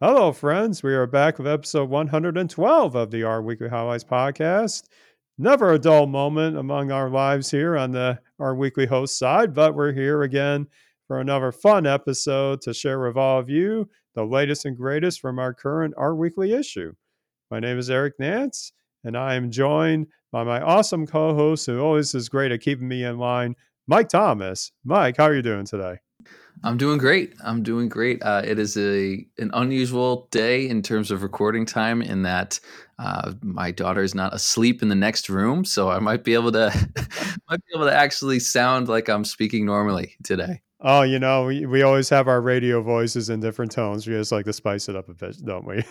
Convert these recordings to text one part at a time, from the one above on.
Hello, friends. We are back with episode 112 of the R Weekly Highlights podcast. Never a dull moment among our lives here on the R Weekly host side, but we're here again for another fun episode to share with all of you the latest and greatest from our current R Weekly issue. My name is Eric Nance, and I am joined by my awesome co-host who always is great at keeping me in line, Mike Thomas. Mike, how are you doing today? I'm doing great. I'm doing great. Uh, it is a an unusual day in terms of recording time, in that uh, my daughter is not asleep in the next room, so I might be able to might be able to actually sound like I'm speaking normally today. Oh, you know, we, we always have our radio voices in different tones. We just like to spice it up a bit, don't we?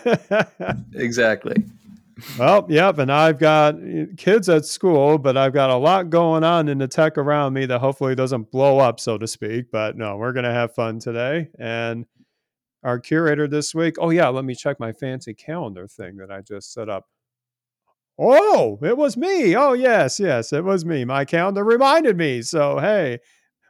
exactly. Well, yep. And I've got eh, kids at school, but I've got a lot going on in the tech around me that hopefully doesn't blow up, so to speak. But no, we're going to have fun today. And our curator this week, oh, yeah, let me check my fancy calendar thing that I just set up. Oh, it was me. Oh, yes, yes, it was me. My calendar reminded me. So, hey,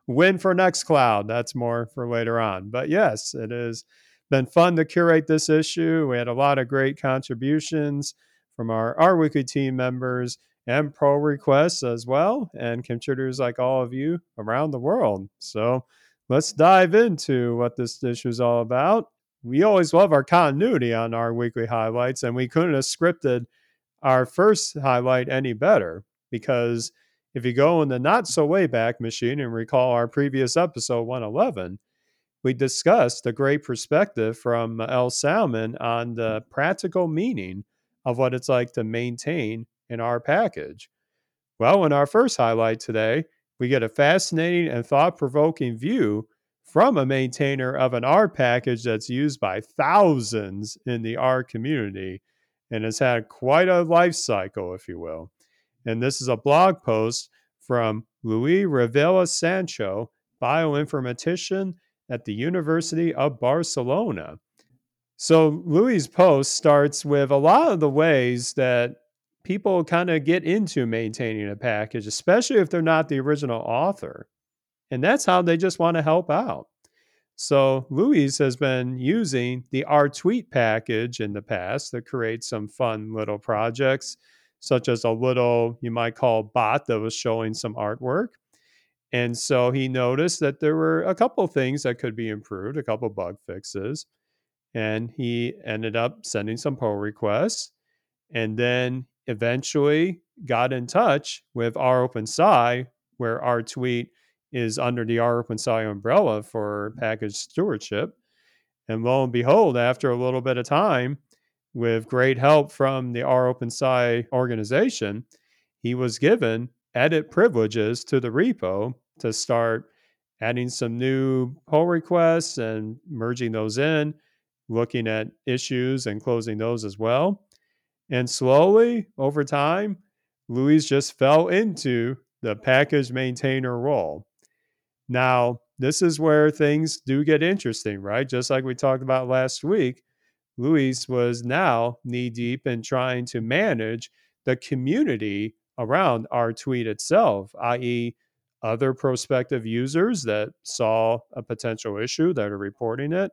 win for Nextcloud. That's more for later on. But yes, it has been fun to curate this issue. We had a lot of great contributions from our R Weekly team members and pull requests as well, and contributors like all of you around the world. So let's dive into what this issue is all about. We always love our continuity on R Weekly highlights, and we couldn't have scripted our first highlight any better because if you go in the not so way back machine and recall our previous episode 111, we discussed a great perspective from Maëlle Salmon on the practical meaning of what it's like to maintain an R package. Well, in our first highlight today, we get a fascinating and thought provoking view from a maintainer of an R package that's used by thousands in the R community and has had quite a life cycle, if you will. And this is a blog post from Luis Revilla Sancho, bioinformatician at the University of Barcelona. So Louis' post starts with a lot of the ways that people kind of get into maintaining a package, especially if they're not the original author. And that's how they just want to help out. So Louis has been using the RTweet package in the past to create some fun little projects, such as a little, you might call bot that was showing some artwork. And so he noticed that there were a couple things that could be improved, a couple bug fixes and he ended up sending some pull requests and then eventually got in touch with rOpenSci, where rtweet is under the rOpenSci umbrella for package stewardship. And lo and behold, after a little bit of time, with great help from the rOpenSci organization, he was given edit privileges to the repo to start adding some new pull requests and merging those in looking at issues and closing those as well. And slowly over time, Louis just fell into the package maintainer role. Now, this is where things do get interesting, right? Just like we talked about last week, Louis was now knee deep in trying to manage the community around rtweet itself, i.e., other prospective users that saw a potential issue that are reporting it,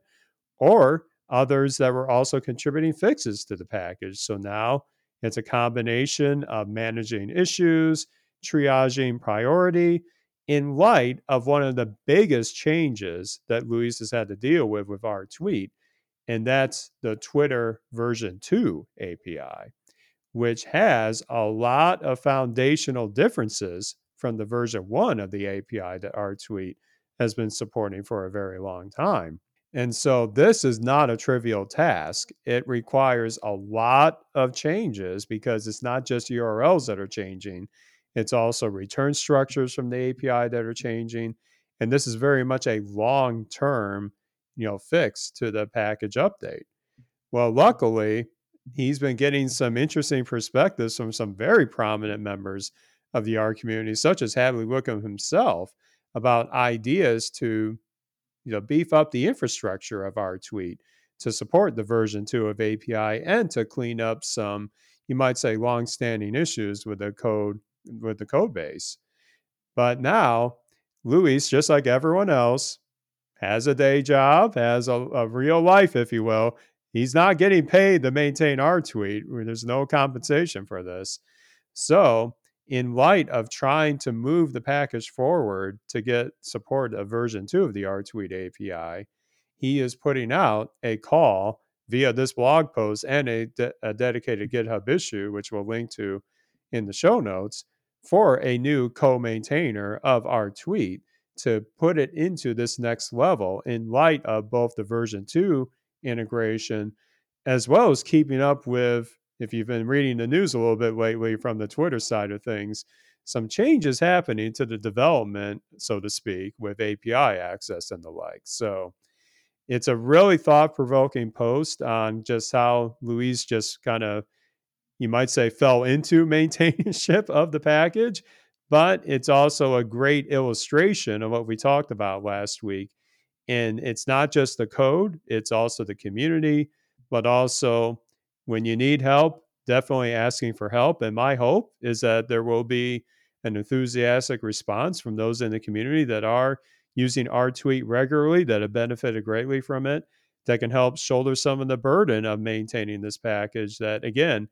or others that were also contributing fixes to the package. So now it's a combination of managing issues, triaging priority in light of one of the biggest changes that Louis has had to deal with with RTweet, and that's the Twitter version 2 API, which has a lot of foundational differences from the version 1 of the API that RTweet has been supporting for a very long time. And so this is not a trivial task. It requires a lot of changes because it's not just URLs that are changing, it's also return structures from the API that are changing. And this is very much a long term, you know, fix to the package update. Well, luckily, he's been getting some interesting perspectives from some very prominent members of the R community, such as Hadley Wickham himself, about ideas to you know, beef up the infrastructure of rtweet to support the version 2 of API and to clean up some, you might say, long-standing issues with the code with the code base. But now, luis just like everyone else, has a day job, has a, a real life, if you will. he's not getting paid to maintain rtweet There's no compensation for this. So, in light of trying to move the package forward to get support of version two of the rtweet API, he is putting out a call via this blog post and a, de- a dedicated GitHub issue, which we'll link to in the show notes, for a new co maintainer of rtweet to put it into this next level in light of both the version 2 integration as well as keeping up with if you've been reading the news a little bit lately from the Twitter side of things, some changes happening to the development, so to speak, with API access and the like. So it's a really thought provoking post on just how Luis just kind of, you might say, fell into maintainership of the package. But it's also a great illustration of what we talked about last week. And it's not just the code, it's also the community, but also when you need help, definitely asking for help. And my hope is that there will be an enthusiastic response from those in the community that are using rtweet regularly, that have benefited greatly from it, that can help shoulder some of the burden of maintaining this package that, again,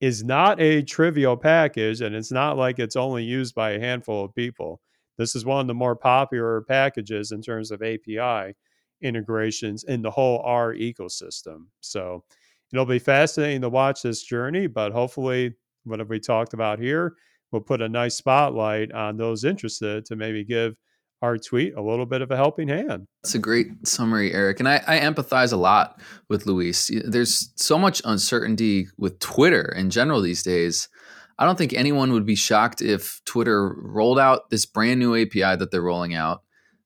is not a trivial package. And it's not like it's only used by a handful of people. This is one of the more popular packages in terms of API integrations in the whole R ecosystem. So, it'll be fascinating to watch this journey, but hopefully, what have we talked about here will put a nice spotlight on those interested to maybe give rtweet a little bit of a helping hand. That's a great summary, Eric. And I, I, empathize a lot with Luis. There's so much uncertainty with Twitter in general these days. I don't think anyone would be shocked if Twitter rolled out this brand new API that they're rolling out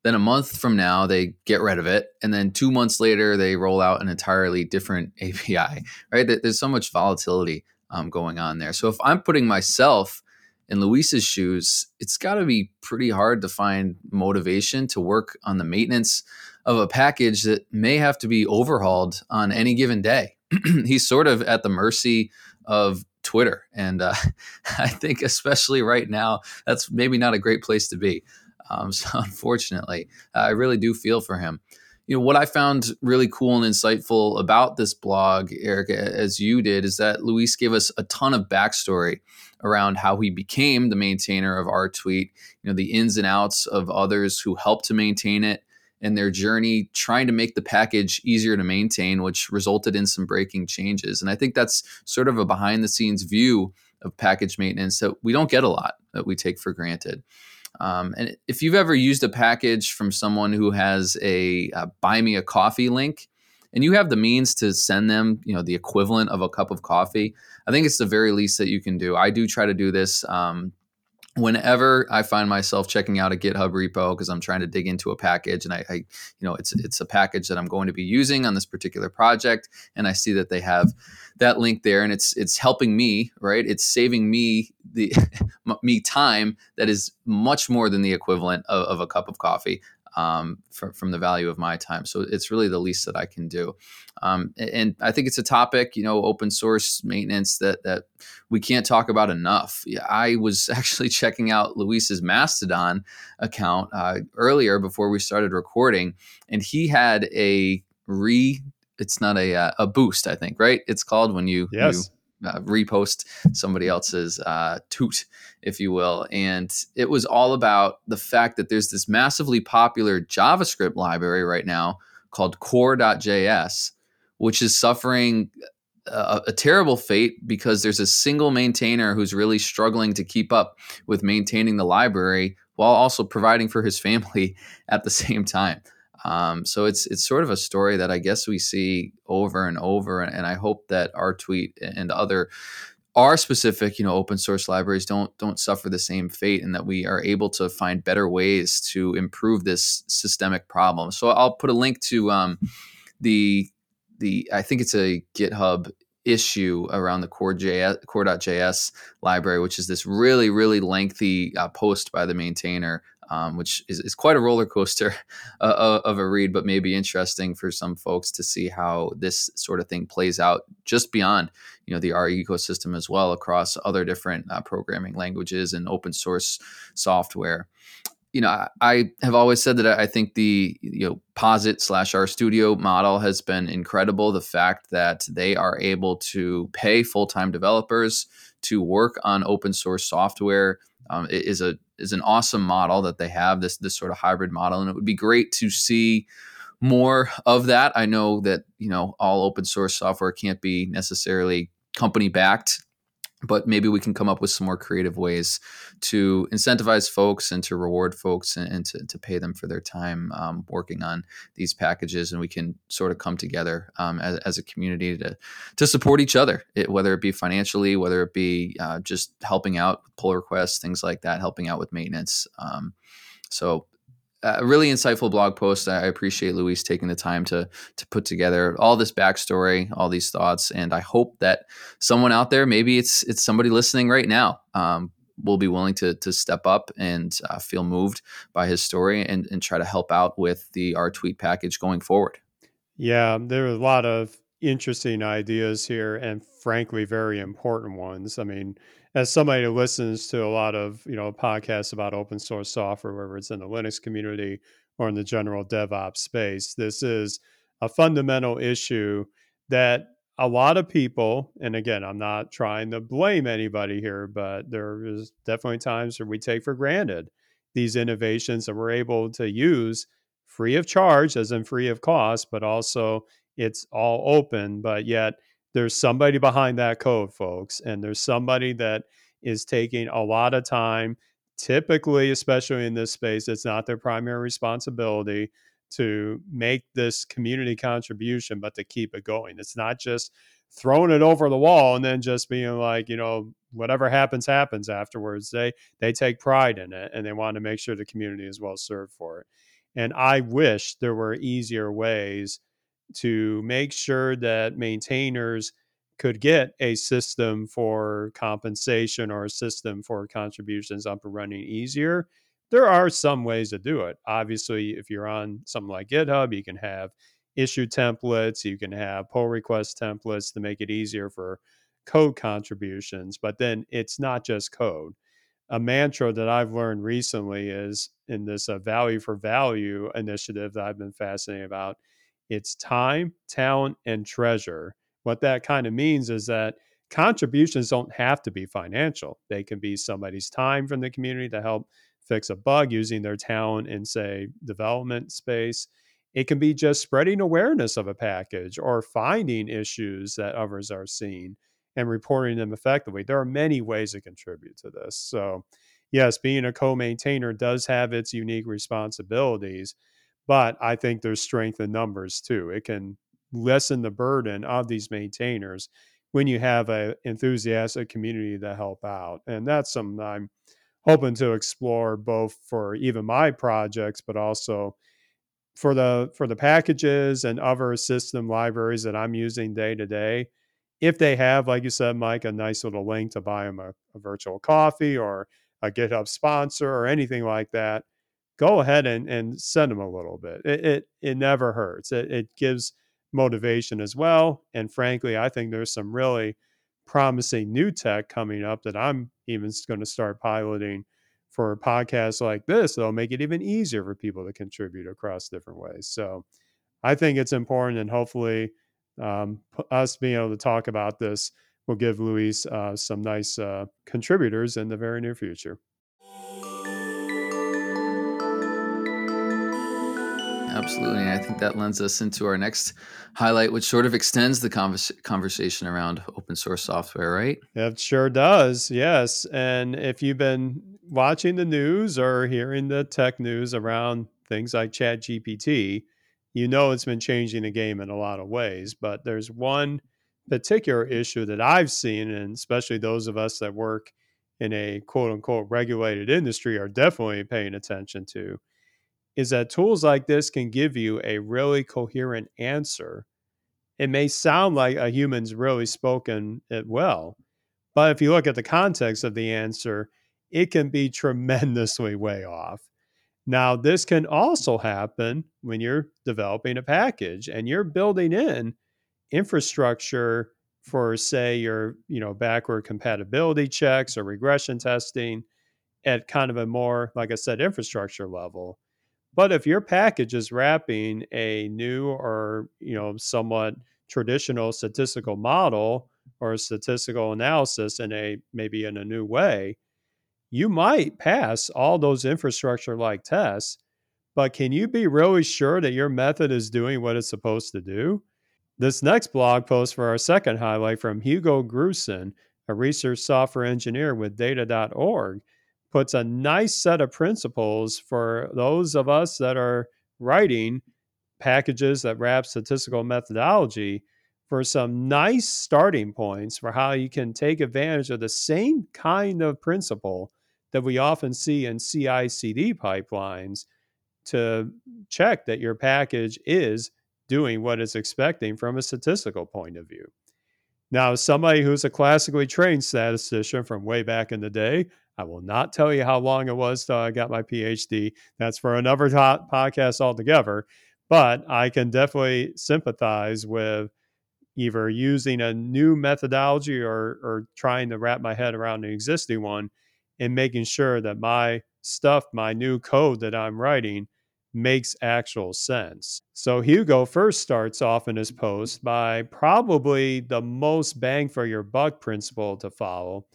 then a month from now, they get rid of it. And then two months later, they roll out an entirely different API, right? There's so much volatility um, going on there. So if I'm putting myself in Luis's shoes, it's got to be pretty hard to find motivation to work on the maintenance of a package that may have to be overhauled on any given day. He's sort of at the mercy of Twitter. And uh, I think, especially right now, that's maybe not a great place to be. Um, so unfortunately, I really do feel for him. You know what I found really cool and insightful about this blog, Eric, as you did, is that Luis gave us a ton of backstory around how he became the maintainer of rtweet. You know the ins and outs of others who helped to maintain it and their journey trying to make the package easier to maintain, which resulted in some breaking changes. And I think that's sort of a behind the scenes view of package maintenance that we don't get a lot that we take for granted. Um, and if you've ever used a package from someone who has a, a, buy me a coffee link and you have the means to send them you know the equivalent of a cup of coffee i think it's the very least that you can do i do try to do this um, whenever I find myself checking out a GitHub repo because I'm trying to dig into a package and I, I, you know, it's it's a package that I'm going to be using on this particular project, and I see that they have that link there, and it's it's helping me, right? It's saving me the me time that is much more than the equivalent of, of a cup of coffee um, from, from the value of my time. So it's really the least that I can do. Um, and I think it's a topic, you know, open source maintenance that that we can't talk about enough. I was actually checking out Luis's Mastodon account uh, earlier before we started recording, and he had a re. It's not a uh, a boost, I think, right? It's called when you yes. you uh, repost somebody else's uh, toot, if you will. And it was all about the fact that there's this massively popular JavaScript library right now called core-js, which is suffering a, a, terrible fate because there's a single maintainer who's really struggling to keep up with maintaining the library while also providing for his family at the same time. Um, so it's it's sort of a story that I guess we see over and over, and, I hope that rtweet and other our specific you know open source libraries don't don't suffer the same fate and that we are able to find better ways to improve this systemic problem. So i'll put a link to um, the the i think it's a github issue around the core-js, core-js library which is this really really lengthy uh, post by the maintainer um, which is, is, quite a roller coaster uh, of a read, but maybe interesting for some folks to see how this sort of thing plays out just beyond, you know, the R ecosystem as well across other different uh, programming languages and open source software. You know, I, I have always said that I think the you know Posit slash RStudio model has been incredible. The fact that they are able to pay full time developers to work on open source software um, is a is an awesome model that they have this this sort of hybrid model, and it would be great to see more of that. I know that you know all open source software can't be necessarily company backed but maybe we can come up with some more creative ways to incentivize folks and to reward folks and, and to, to pay them for their time um, working on these packages and we can sort of come together um, as, as, a community to, to support each other it, whether it be financially whether it be uh, just helping out with pull requests things like that helping out with maintenance um, so a really insightful blog post. I appreciate Luis taking the time to to put together all this backstory, all these thoughts, and I hope that someone out there, maybe it's it's somebody listening right now, um, will be willing to to step up and uh, feel moved by his story and and try to help out with the rtweet package going forward. Yeah, there are a lot of interesting ideas here, and frankly, very important ones. I mean, as somebody who listens to a lot of you know podcasts about open source software, whether it's in the Linux community or in the general DevOps space, this is a fundamental issue that a lot of people, and again, I'm not trying to blame anybody here, but there is definitely times where we take for granted these innovations that we're able to use free of charge, as in free of cost, but also it's all open, but yet there's somebody behind that code, folks, and there's somebody that is taking a lot of time. Typically, especially in this space, it's not their primary responsibility to make this community contribution, but to keep it going. It's not just throwing it over the wall and then just being like, you know, whatever happens, happens afterwards. They they take pride in it and they want to make sure the community is well served for it. And I wish there were easier ways to make sure that maintainers could get a system for compensation or a system for contributions up and running easier. There are some ways to do it. Obviously, if you're on something like GitHub, you can have issue templates, you can have pull request templates to make it easier for code contributions. But then it's not just code. A mantra that I've learned recently is in this uh, value for value initiative that I've been fascinated about it's time, talent, and treasure. What that kind of means is that contributions don't have to be financial. They can be somebody's time from the community to help fix a bug using their talent in, say, development space. It can be just spreading awareness of a package or finding issues that others are seeing and reporting them effectively. There are many ways to contribute to this. So, yes, being a co maintainer does have its unique responsibilities, but I think there's strength in numbers too. It can lessen the burden of these maintainers when you have an enthusiastic community to help out. And that's something I'm hoping to explore both for even my projects, but also for the for the packages and other system libraries that I'm using day to day. If they have, like you said, Mike, a nice little link to buy them a, a virtual coffee or a GitHub sponsor or anything like that, go ahead and, and send them a little bit. It, it, it never hurts. It, it gives motivation as well. And frankly, I think there's some really promising new tech coming up that I'm even going to start piloting for podcasts like this that'll make it even easier for people to contribute across different ways. So I think it's important, and hopefully, um, us being able to talk about this will give Luis uh, some nice uh, contributors in the very near future. Absolutely. And I think that lends us into our next highlight, which sort of extends the convers- conversation around open source software, right? It sure does. Yes. And if you've been watching the news or hearing the tech news around things like ChatGPT, you know it's been changing the game in a lot of ways. But there's one particular issue that I've seen, and especially those of us that work in a quote unquote regulated industry are definitely paying attention to is that tools like this can give you a really coherent answer. It may sound like a human's really spoken it well, but if you look at the context of the answer, it can be tremendously way off. Now, this can also happen when you're developing a package and you're building in infrastructure for say your, you know, backward compatibility checks or regression testing at kind of a more like I said infrastructure level But if your package is wrapping a new or you know somewhat traditional statistical model or statistical analysis in a maybe in a new way, you might pass all those infrastructure like tests, but can you be really sure that your method is doing what it's supposed to do? This next blog post for our second highlight from Hugo Gruson, a research software engineer with data.org, puts a nice set of principles for those of us that are writing packages that wrap statistical methodology for some nice starting points for how you can take advantage of the same kind of principle that we often see in CI CD pipelines to check that your package is doing what it's expecting from a statistical point of view. Now, somebody who's a classically trained statistician from way back in the day, I will not tell you how long it was till I got my PhD. That's for another podcast altogether. But I can definitely sympathize with either using a new methodology or, or trying to wrap my head around an existing one and making sure that my stuff, my new code that I'm writing, makes actual sense. So Hugo first starts off in his post by probably the most bang for your buck principle to follow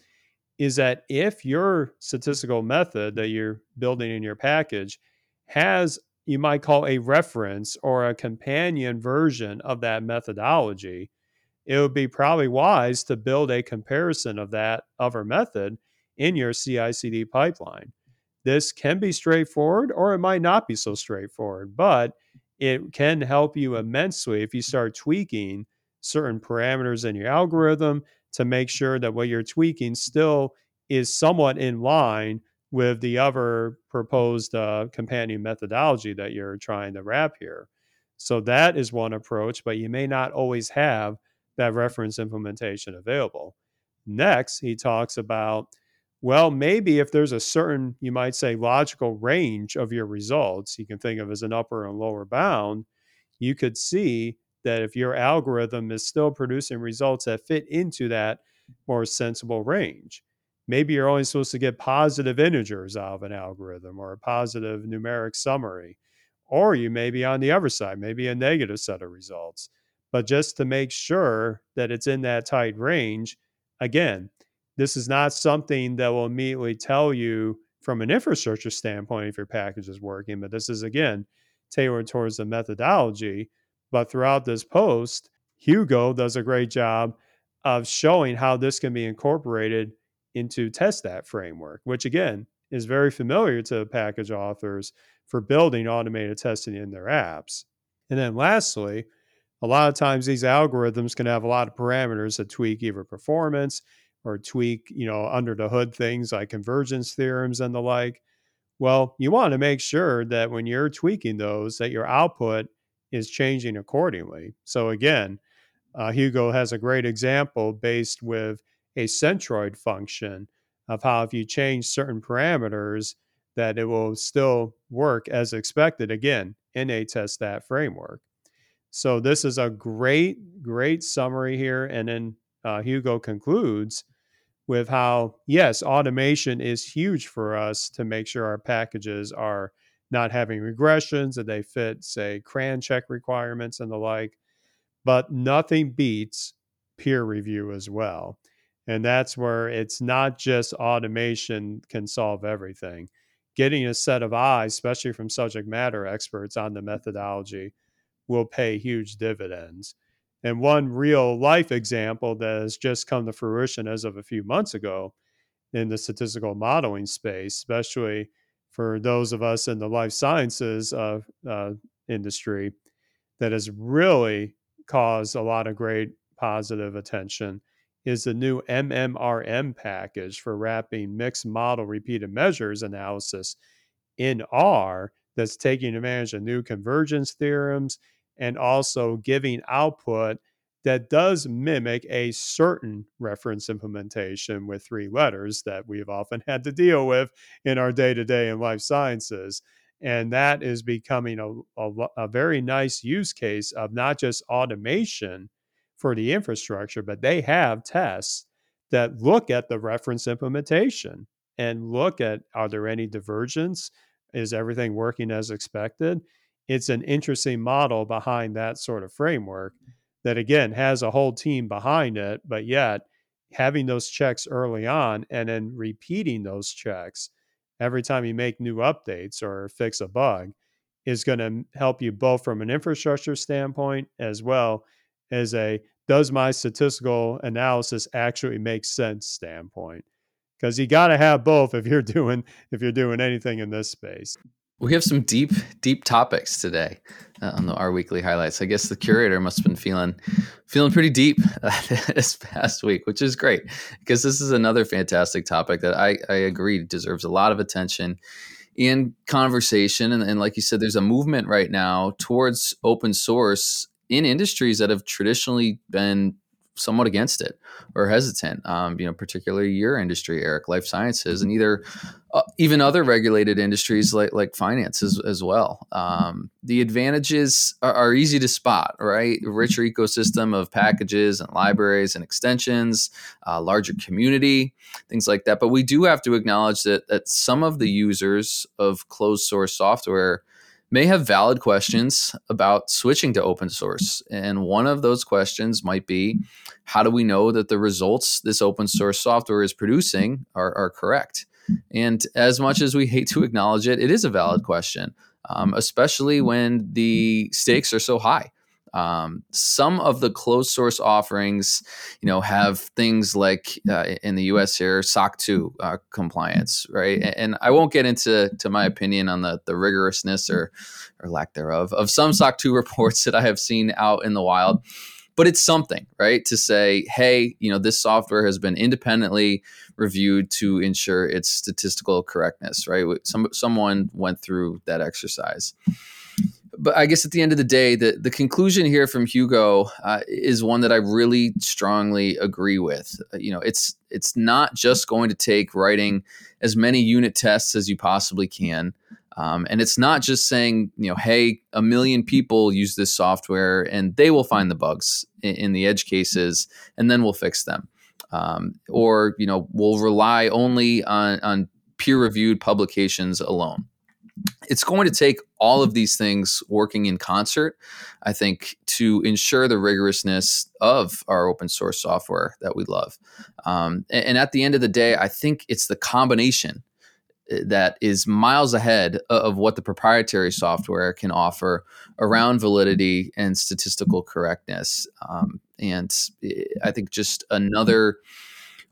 is that if your statistical method that you're building in your package has you might call a reference or a companion version of that methodology, it would be probably wise to build a comparison of that other method in your CI CD pipeline. This can be straightforward or it might not be so straightforward, but it can help you immensely if you start tweaking certain parameters in your algorithm to make sure that what you're tweaking still is somewhat in line with the other proposed uh, companion methodology that you're trying to wrap here. So that is one approach, but you may not always have that reference implementation available. Next, he talks about well, maybe if there's a certain, you might say, logical range of your results, you can think of as an upper and lower bound, you could see that if your algorithm is still producing results that fit into that more sensible range. Maybe you're only supposed to get positive integers out of an algorithm or a positive numeric summary. Or you may be on the other side, maybe a negative set of results. But just to make sure that it's in that tight range, again, this is not something that will immediately tell you from an infrastructure standpoint if your package is working, but this is again tailored towards the methodology. But throughout this post, Hugo does a great job of showing how this can be incorporated into testthat framework, which again is very familiar to package authors for building automated testing in their apps. And then lastly, a lot of times these algorithms can have a lot of parameters that tweak either performance or tweak, you know, under the hood things like convergence theorems and the like. Well, you want to make sure that when you're tweaking those, that your output is changing accordingly. So again, uh, Hugo has a great example based with a centroid function of how if you change certain parameters, that it will still work as expected again in a testthat framework. So this is a great, great summary here. And then uh, Hugo concludes with how, yes, automation is huge for us to make sure our packages are not having regressions and they fit, say, CRAN check requirements and the like. But nothing beats peer review as well. And that's where it's not just automation can solve everything. Getting a set of eyes, especially from subject matter experts on the methodology, will pay huge dividends. And one real life example that has just come to fruition as of a few months ago in the statistical modeling space, especially for those of us in the life sciences uh, uh, industry, that has really caused a lot of great positive attention is the new MMRM package for wrapping mixed model repeated measures analysis in R that's taking advantage of new convergence theorems and also giving output that does mimic a certain reference implementation with three letters that we've often had to deal with in our day to day in life sciences. And that is becoming a, a, a, very nice use case of not just automation for the infrastructure, but they have tests that look at the reference implementation and look at are there any divergence Is everything working as expected? It's an interesting model behind that sort of framework that, again, has a whole team behind it, but yet having those checks early on and then repeating those checks every time you make new updates or fix a bug is going to help you both from an infrastructure standpoint as well as a does my statistical analysis actually make sense standpoint? Because you got to have both if you're doing if you're doing anything in this space we have some deep, deep topics today uh, on the, R Weekly highlights. I guess the curator must have been feeling, feeling pretty deep uh, this past week, which is great because this is another fantastic topic that I, I agree deserves a lot of attention and conversation. And, and like you said, there's a movement right now towards open source in industries that have traditionally been somewhat against it or hesitant. Um, you know, particularly your industry, Eric, life sciences, and either uh, even other regulated industries like like finance as, as well. Um, the advantages are, are, easy to spot, right? A richer ecosystem of packages and libraries and extensions, uh, larger community, things like that. But we do have to acknowledge that that some of the users of closed source software may have valid questions about switching to open source. And one of those questions might be how do we know that the results this open source software is producing are, are correct? And as much as we hate to acknowledge it, it is a valid question, um, especially when the stakes are so high. Um, some of the closed source offerings, you know, have things like uh, in the U.S. here SOC 2 uh, compliance, right? And, and, I won't get into to my opinion on the the rigorousness or or lack thereof of some SOC 2 reports that I have seen out in the wild. But it's something, right? To say, hey, you know, this software has been independently reviewed to ensure its statistical correctness, right? Some someone went through that exercise but I guess at the end of the day, the, the conclusion here from Hugo uh, is one that I really strongly agree with. Uh, you know, it's it's not just going to take writing as many unit tests as you possibly can, um, and it's not just saying you know, hey, a million people use this software and they will find the bugs in, in the edge cases, and then we'll fix them, um, or you know, we'll rely only on on peer reviewed publications alone it's going to take all of these things working in concert, I think, to ensure the rigorousness of our open source software that we love. Um, and, and, at the end of the day, I think it's the combination eh, that is miles ahead of what the proprietary software can offer around validity and statistical correctness. Um, and eh, I think just another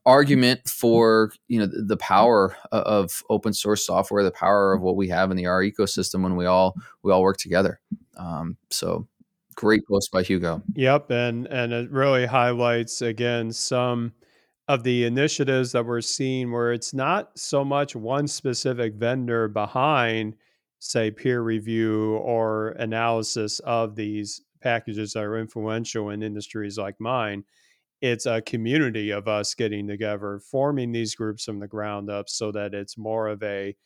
argument for you know the power of open source software, the power of what we have in the R ecosystem when we all we all work together. Um, so great post by Hugo. Yep, and and it really highlights again some of the initiatives that we're seeing where it's not so much one specific vendor behind say peer review or analysis of these packages that are influential in industries like mine it's a community of us getting together, forming these groups from the ground up so that it's more of a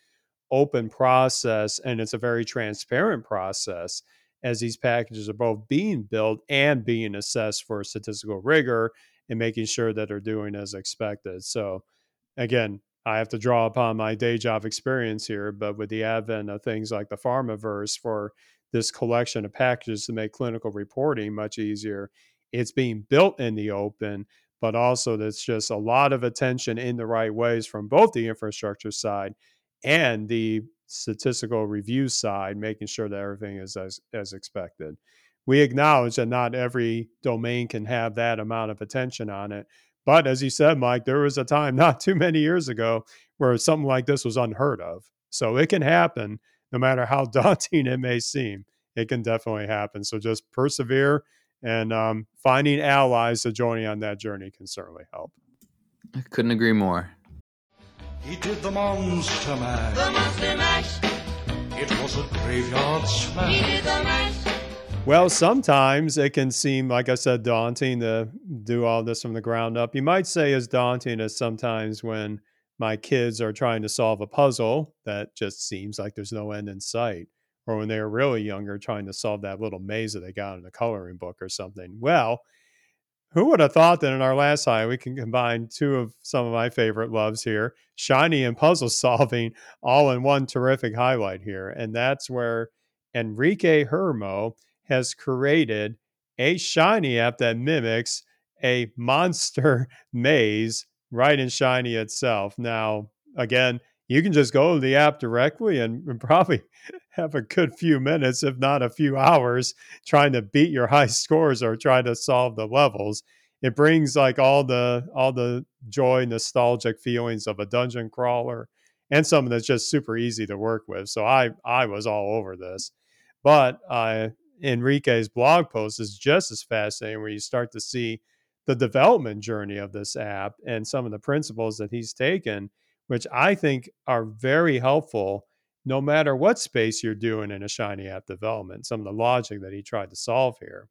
open process and it's a very transparent process as these packages are both being built and being assessed for statistical rigor and making sure that they're doing as expected. So again, I have to draw upon my day job experience here, but with the advent of things like the Pharmaverse for this collection of packages to make clinical reporting much easier, it's being built in the open, but also there's just a lot of attention in the right ways from both the infrastructure side and the statistical review side, making sure that everything is as, as expected. We acknowledge that not every domain can have that amount of attention on it. But as you said, Mike, there was a time not too many years ago where something like this was unheard of. So it can happen no matter how daunting it may seem. It can definitely happen. So just persevere and um, finding allies to join you on that journey can certainly help. I couldn't agree more. He did the monster mash. The monster mash. It was a graveyard smash. He did the mash. Well, sometimes it can seem, like I said, daunting to do all this from the ground up. You might say as daunting as sometimes when my kids are trying to solve a puzzle that just seems like there's no end in sight or when they were really younger trying to solve that little maze that they got in a coloring book or something. Well, who would have thought that in our last high we can combine two of some of my favorite loves here, shiny and puzzle solving, all in one terrific highlight here. And that's where Enrique Hermo has created a shiny app that mimics a monster maze right in shiny itself. Now, again, you can just go to the app directly and, and probably have a good few minutes, if not a few hours, trying to beat your high scores or try to solve the levels. It brings like all the all the joy, nostalgic feelings of a dungeon crawler, and something that's just super easy to work with. So I I was all over this, but uh, Enrique's blog post is just as fascinating, where you start to see the development journey of this app and some of the principles that he's taken, which I think are very helpful no matter what space you're doing in a Shiny app development, some of the logic that he tried to solve here.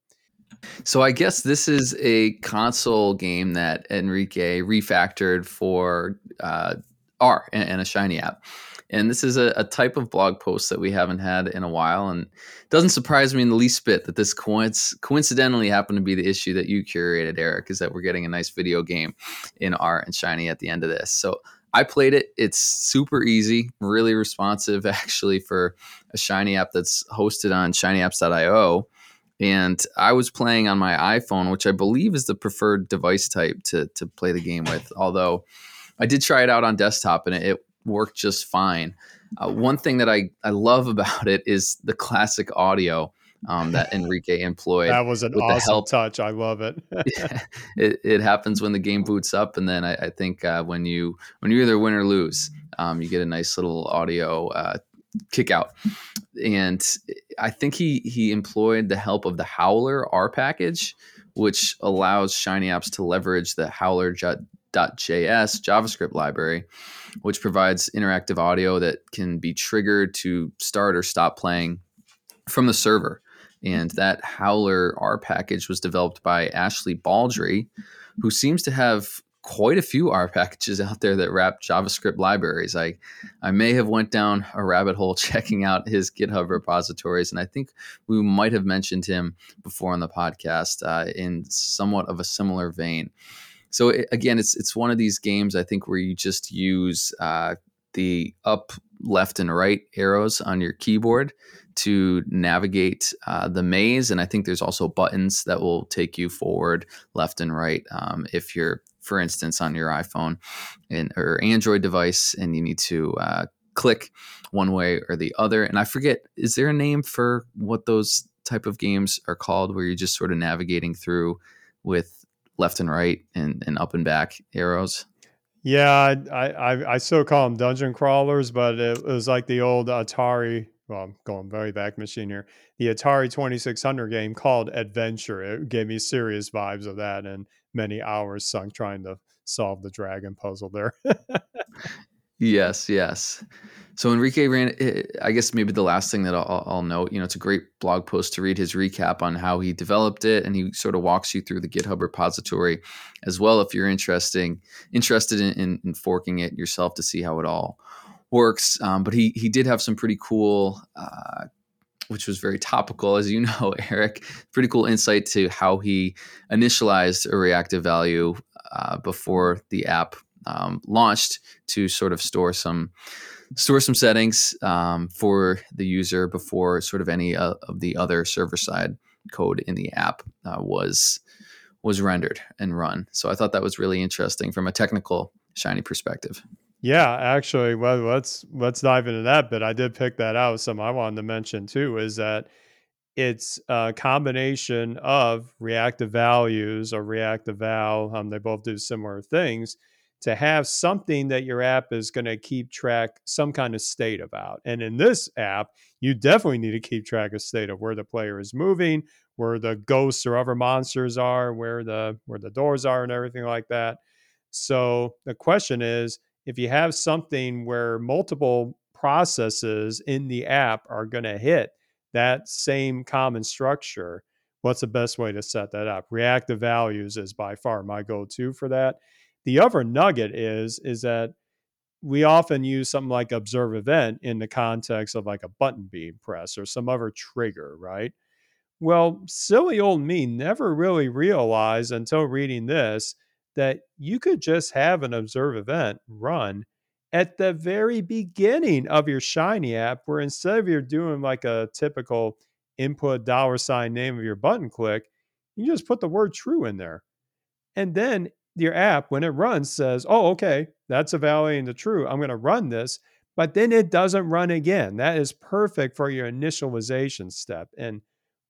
So I guess this is a console game that Enrique refactored for uh, R and a Shiny app. And this is a, a, type of blog post that we haven't had in a while. And doesn't surprise me in the least bit that this coinc- coincidentally happened to be the issue that you curated, Eric, is that we're getting a nice video game in R and Shiny at the end of this. So I played it. It's super easy, really responsive, actually, for a Shiny app that's hosted on shinyapps.io. And I was playing on my iPhone, which I believe is the preferred device type to, to play the game with. Although I did try it out on desktop and it, it worked just fine. Uh, one thing that I, I love about it is the classic audio um, that Enrique employed. that was an awesome help. touch. I love it. it. It happens when the game boots up, and then I, I think uh, when you when you either win or lose, um, you get a nice little audio uh, kick out. And I think he he employed the help of the Howler R package, which allows Shiny apps to leverage the Howler.js JavaScript library, which provides interactive audio that can be triggered to start or stop playing from the server. And that Howler R package was developed by Ashley Baldry, who seems to have quite a few R packages out there that wrap JavaScript libraries. I I may have went down a rabbit hole checking out his GitHub repositories, and I think we might have mentioned him before on the podcast uh, in somewhat of a similar vein. So it, again, it's it's one of these games I think where you just use uh, the up, left, and right arrows on your keyboard to navigate uh, the maze. And I think there's also buttons that will take you forward, left, and right. Um, if you're, for instance, on your iPhone and, or Android device and you need to uh, click one way or the other. And I forget, is there a name for what those type of games are called where you're just sort of navigating through with left and right and, and up and back arrows? Yeah, I, I I still call them dungeon crawlers, but it was like the old Atari well, I'm going very back machine here. The Atari 2600 game called Adventure. It gave me serious vibes of that and many hours sunk trying to solve the dragon puzzle there. yes, yes. So Enrique ran. Eh, I guess maybe the last thing that I'll, I'll, note, you know, it's a great blog post to read his recap on how he developed it, and he sort of walks you through the GitHub repository as well. If you're interesting interested in, in, in forking it yourself to see how it all works. Um, but he he did have some pretty cool, uh, which was very topical, as you know, Eric. Pretty cool insight to how he initialized a reactive value uh, before the app um, launched to sort of store some store some settings um, for the user before sort of any uh, of the other server side code in the app uh, was was rendered and run. So I thought that was really interesting from a technical shiny perspective. Yeah, actually, well, let's let's dive into that. But I did pick that out. Something I wanted to mention too is that it's a combination of reactive values or reactive val. Um, they both do similar things to have something that your app is going to keep track some kind of state about. And in this app, you definitely need to keep track of state of where the player is moving, where the ghosts or other monsters are, where the where the doors are, and everything like that. So the question is if you have something where multiple processes in the app are going to hit that same common structure, what's the best way to set that up? Reactive values is by far my go-to for that. The other nugget is is that we often use something like observe event in the context of like a button being pressed or some other trigger, right? Well, silly old me never really realized until reading this that you could just have an observe event run at the very beginning of your Shiny app, where instead of you're doing like a typical input dollar sign name of your button click, you just put the word true in there. And then your app, when it runs, says, oh, okay, that's evaluating the true. I'm going to run this. But then it doesn't run again. That is perfect for your initialization step. And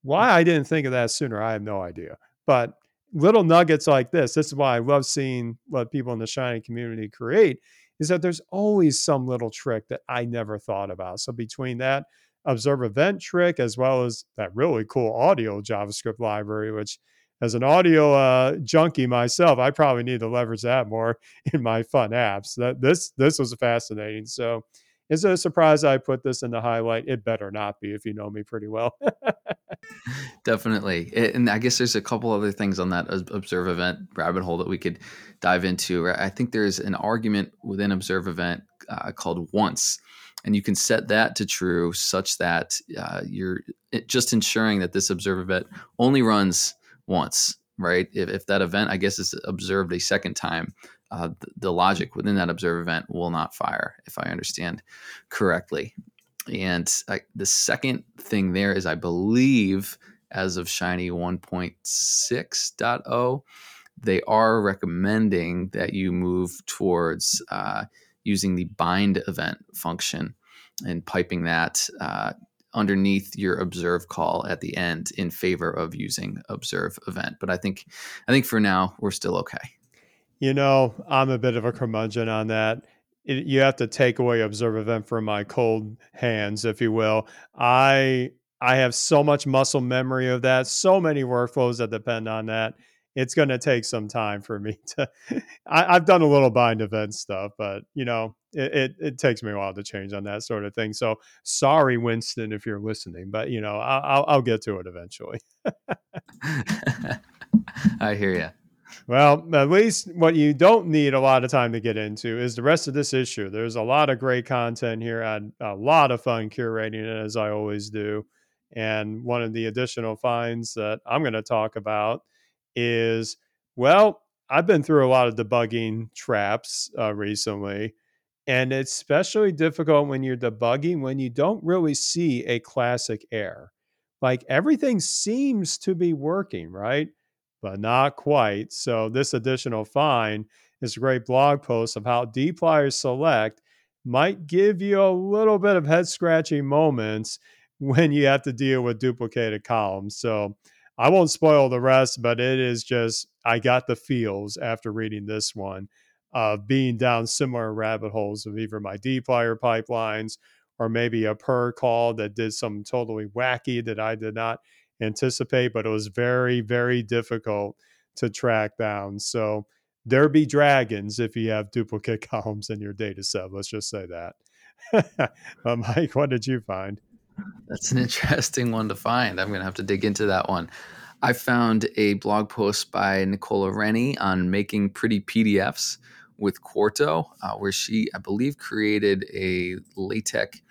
why I didn't think of that sooner, I have no idea. But little nuggets like this, this is why I love seeing what people in the Shiny community create, is that there's always some little trick that I never thought about. So between that observe event trick as well as that really cool audio JavaScript library, which as an audio uh, junkie myself, I probably need to leverage that more in my fun apps. That this this was fascinating. So, is it a surprise I put this in the highlight? It better not be if you know me pretty well. Definitely, and I guess there's a couple other things on that observe event rabbit hole that we could dive into. I think there's an argument within observe event uh, called once and you can set that to true such that uh, you're just ensuring that this observe event only runs once, right? If, if that event, I guess, is observed a second time, uh, the, logic within that observe event will not fire, if I understand correctly. And I, the second thing there is, I believe, as of Shiny 1.6.0, they are recommending that you move towards uh, using the bind event function and piping that uh, underneath your observe call at the end in favor of using observe event. But I think I think for now we're still okay. You know, I'm a bit of a curmudgeon on that. It, you have to take away observe event from my cold hands, if you will. I I have so much muscle memory of that, so many workflows that depend on that it's going to take some time for me to. I, have done a little bind event stuff, but you know, it, it, it takes me a while to change on that sort of thing. So sorry, Winston, if you're listening, but you know, I'll I'll get to it eventually. I hear you. Well, at least what you don't need a lot of time to get into is the rest of this issue. There's a lot of great content here. I had a lot of fun curating it, as I always do. And one of the additional finds that I'm going to talk about is well, I've been through a lot of debugging traps uh, recently, and it's especially difficult when you're debugging when you don't really see a classic error. Like everything seems to be working, right? But not quite. So, this additional find is a great blog post of how dplyr select might give you a little bit of head scratching moments when you have to deal with duplicated columns. So, I won't spoil the rest, but it is just I got the feels after reading this one of being down similar rabbit holes of either my dplyr pipelines or maybe a purrr call that did some totally wacky that I did not anticipate, but it was very, very difficult to track down. So there be dragons if you have duplicate columns in your data set. Let's just say that. Mike, what did you find? That's an interesting one to find. I'm going to have to dig into that one. I found a blog post by Nicola Rennie on making pretty PDFs with Quarto, uh, where she, I believe, created a LaTeX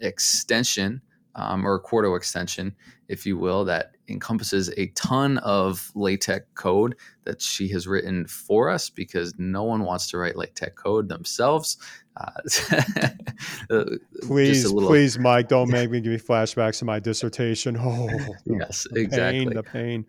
extension um, or a Quarto extension, if you will, that encompasses a ton of LaTeX code that she has written for us because no one wants to write LaTeX code themselves. Uh, uh please, little... please, Mike, don't make me give me flashbacks to my dissertation. Oh, yes, the exactly. Pain, the pain.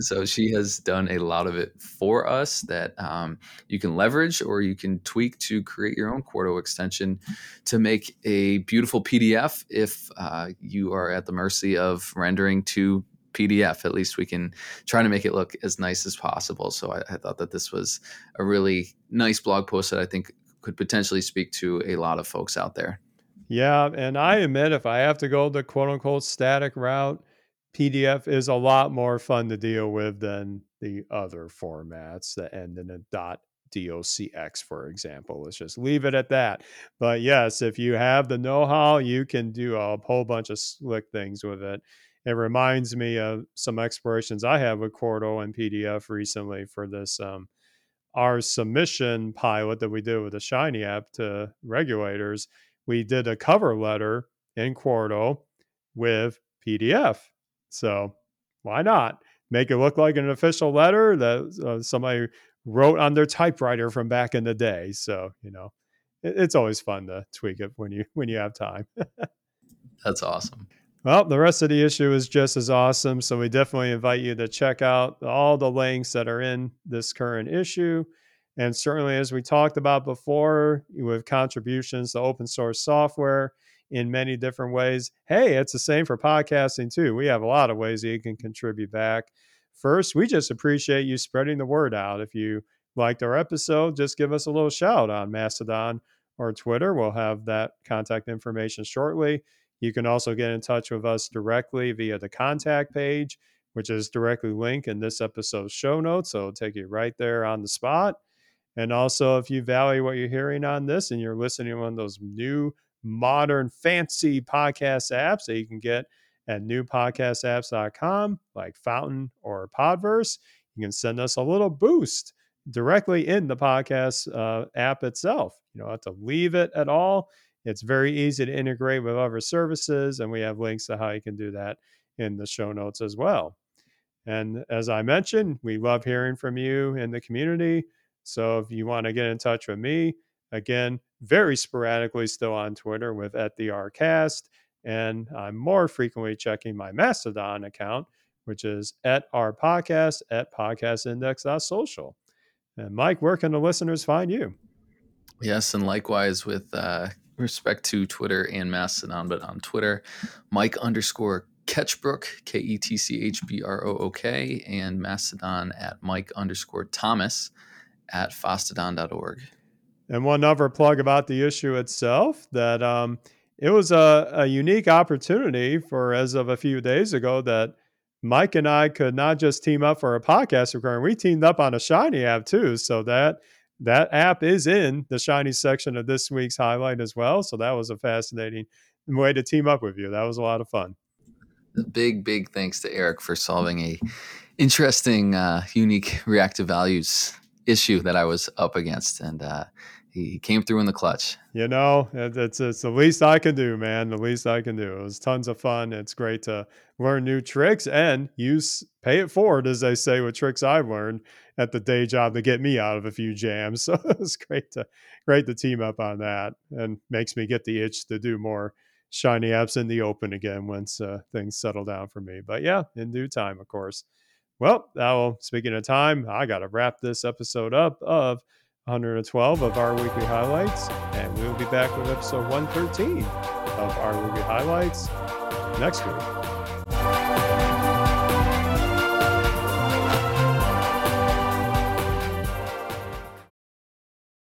So she has done a lot of it for us that um, you can leverage or you can tweak to create your own Quarto extension to make a beautiful PDF if uh, you are at the mercy of rendering to PDF. At least we can try to make it look as nice as possible. So I, I thought that this was a really nice blog post that I think could potentially speak to a lot of folks out there. Yeah, and I admit if I have to go the quote unquote static route, PDF is a lot more fun to deal with than the other formats that end in a dot docx for example. Let's just leave it at that. But yes if you have the know-how you can do a whole bunch of slick things with it. It reminds me of some explorations i have with quarto and pdf recently for this um, R submission pilot that we did with the Shiny app to regulators, we did a cover letter in Quarto with PDF. So why not? Make it look like an official letter that uh, somebody wrote on their typewriter from back in the day. So, you know, it, it's always fun to tweak it when you when you have time. That's awesome. Well, the rest of the issue is just as awesome. So we definitely invite you to check out all the links that are in this current issue. And certainly, as we talked about before, with contributions to open source software in many different ways. Hey, it's the same for podcasting too. We have a lot of ways that you can contribute back. First, we just appreciate you spreading the word out. If you liked our episode, just give us a little shout on Mastodon or Twitter. We'll have that contact information shortly. You can also get in touch with us directly via the contact page, which is directly linked in this episode's show notes. So it'll take you right there on the spot. And also, if you value what you're hearing on this and you're listening to one of those new, modern, fancy podcast apps that you can get at newpodcastapps.com, like Fountain or Podverse, you can send us a little boost directly in the podcast uh, app itself. You don't have to leave it at all. It's very easy to integrate with other services, and we have links to how you can do that in the show notes as well. And as I mentioned, we love hearing from you in the community. So if you want to get in touch with me, again, very sporadically still on Twitter with at the Rcast, and I'm more frequently checking my Mastodon account, which is at rpodcast at podcastindex.social. And Mike, where can the listeners find you? Yes, and likewise with uh, respect to Twitter and Mastodon, but on Twitter, Mike underscore Ketchbrook, K E T C H B R O O K, and Mastodon at Mike underscore Thomas at fosstodon.org. And one other plug about the issue itself that um, it was a, a unique opportunity for as of a few days ago that Mike and I could not just team up for a podcast recording, we teamed up on a Shiny app too. So that that app is in the Shiny section of this week's highlight as well. So that was a fascinating way to team up with you. That was a lot of fun. Big, big thanks to Eric for solving a interesting, uh, unique reactive values issue that I was up against, and uh, he came through in the clutch. You know, it's it's the least I can do, man. The least I can do. It was tons of fun. It's great to learn new tricks and use pay it forward, as they say, with tricks I've learned at the day job to get me out of a few jams. So it was great to great to team up on that, and makes me get the itch to do more shiny apps in the open again once uh, things settle down for me. But yeah, in due time, of course. Well, now speaking of time, I got to wrap this episode up of 112 of R Weekly highlights, and we'll be back with episode 113 of R Weekly highlights next week.